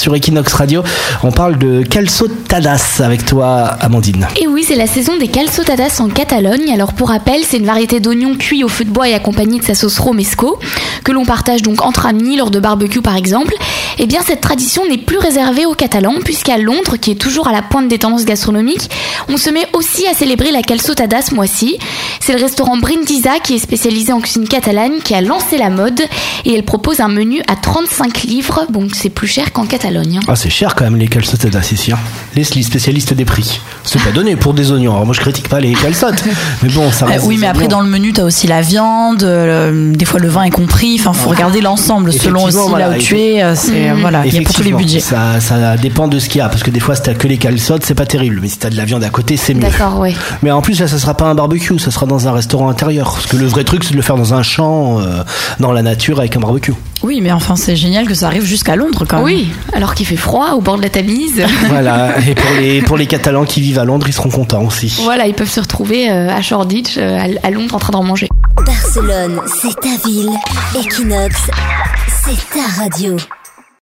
sur Equinox Radio. On parle de calçotadas avec toi, Amandine. Et oui, c'est la saison des calçotadas en Catalogne. Alors pour rappel, c'est une variété d'oignons cuits au feu de bois et accompagnés de sa sauce romesco, que l'on partage donc entre amis lors de barbecue par exemple. Eh bien, cette tradition n'est plus réservée aux Catalans, puisqu'à Londres, qui est toujours à la pointe des tendances gastronomiques, on se met aussi à célébrer la calçotada ce mois-ci. C'est le restaurant Brindisa, qui est spécialisé en cuisine catalane, qui a lancé la mode, et elle propose un menu à 35 livres, donc c'est plus cher qu'en Catalogne. Ah, c'est cher quand même les calçotadas ici. Hein. Leslie, spécialiste des prix. C'est pas donné pour des oignons. Alors moi je critique pas les calçotes, mais bon, ça Euh, reste oui, des mais après oignons. dans le menu, t'as aussi la viande, euh, des fois le vin est compris. Enfin, faut regarder l'ensemble selon aussi voilà, là où tu es. Euh, voilà, il y a pour tous les Effectivement, budgets. Ça, ça dépend de ce qu'il y a, parce que des fois, si t'as que les calçotes, c'est pas terrible. Mais si t'as de la viande à côté, c'est mieux. D'accord, oui. Mais en plus, là, ça sera pas un barbecue, ça sera dans un restaurant intérieur. Parce que le vrai truc, c'est de le faire dans un champ, euh, dans la nature, avec un barbecue. Oui, mais enfin, c'est génial que ça arrive jusqu'à Londres quand même. Oui, alors qu'il fait froid au bord de la Tamise. voilà. Et pour les, pour les Catalans qui vivent à Londres, ils seront contents aussi. voilà, ils peuvent se retrouver euh, à Shoreditch, euh, à à Londres, en train d'en manger. Barcelone, c'est ta ville. Equinox, c'est ta radio.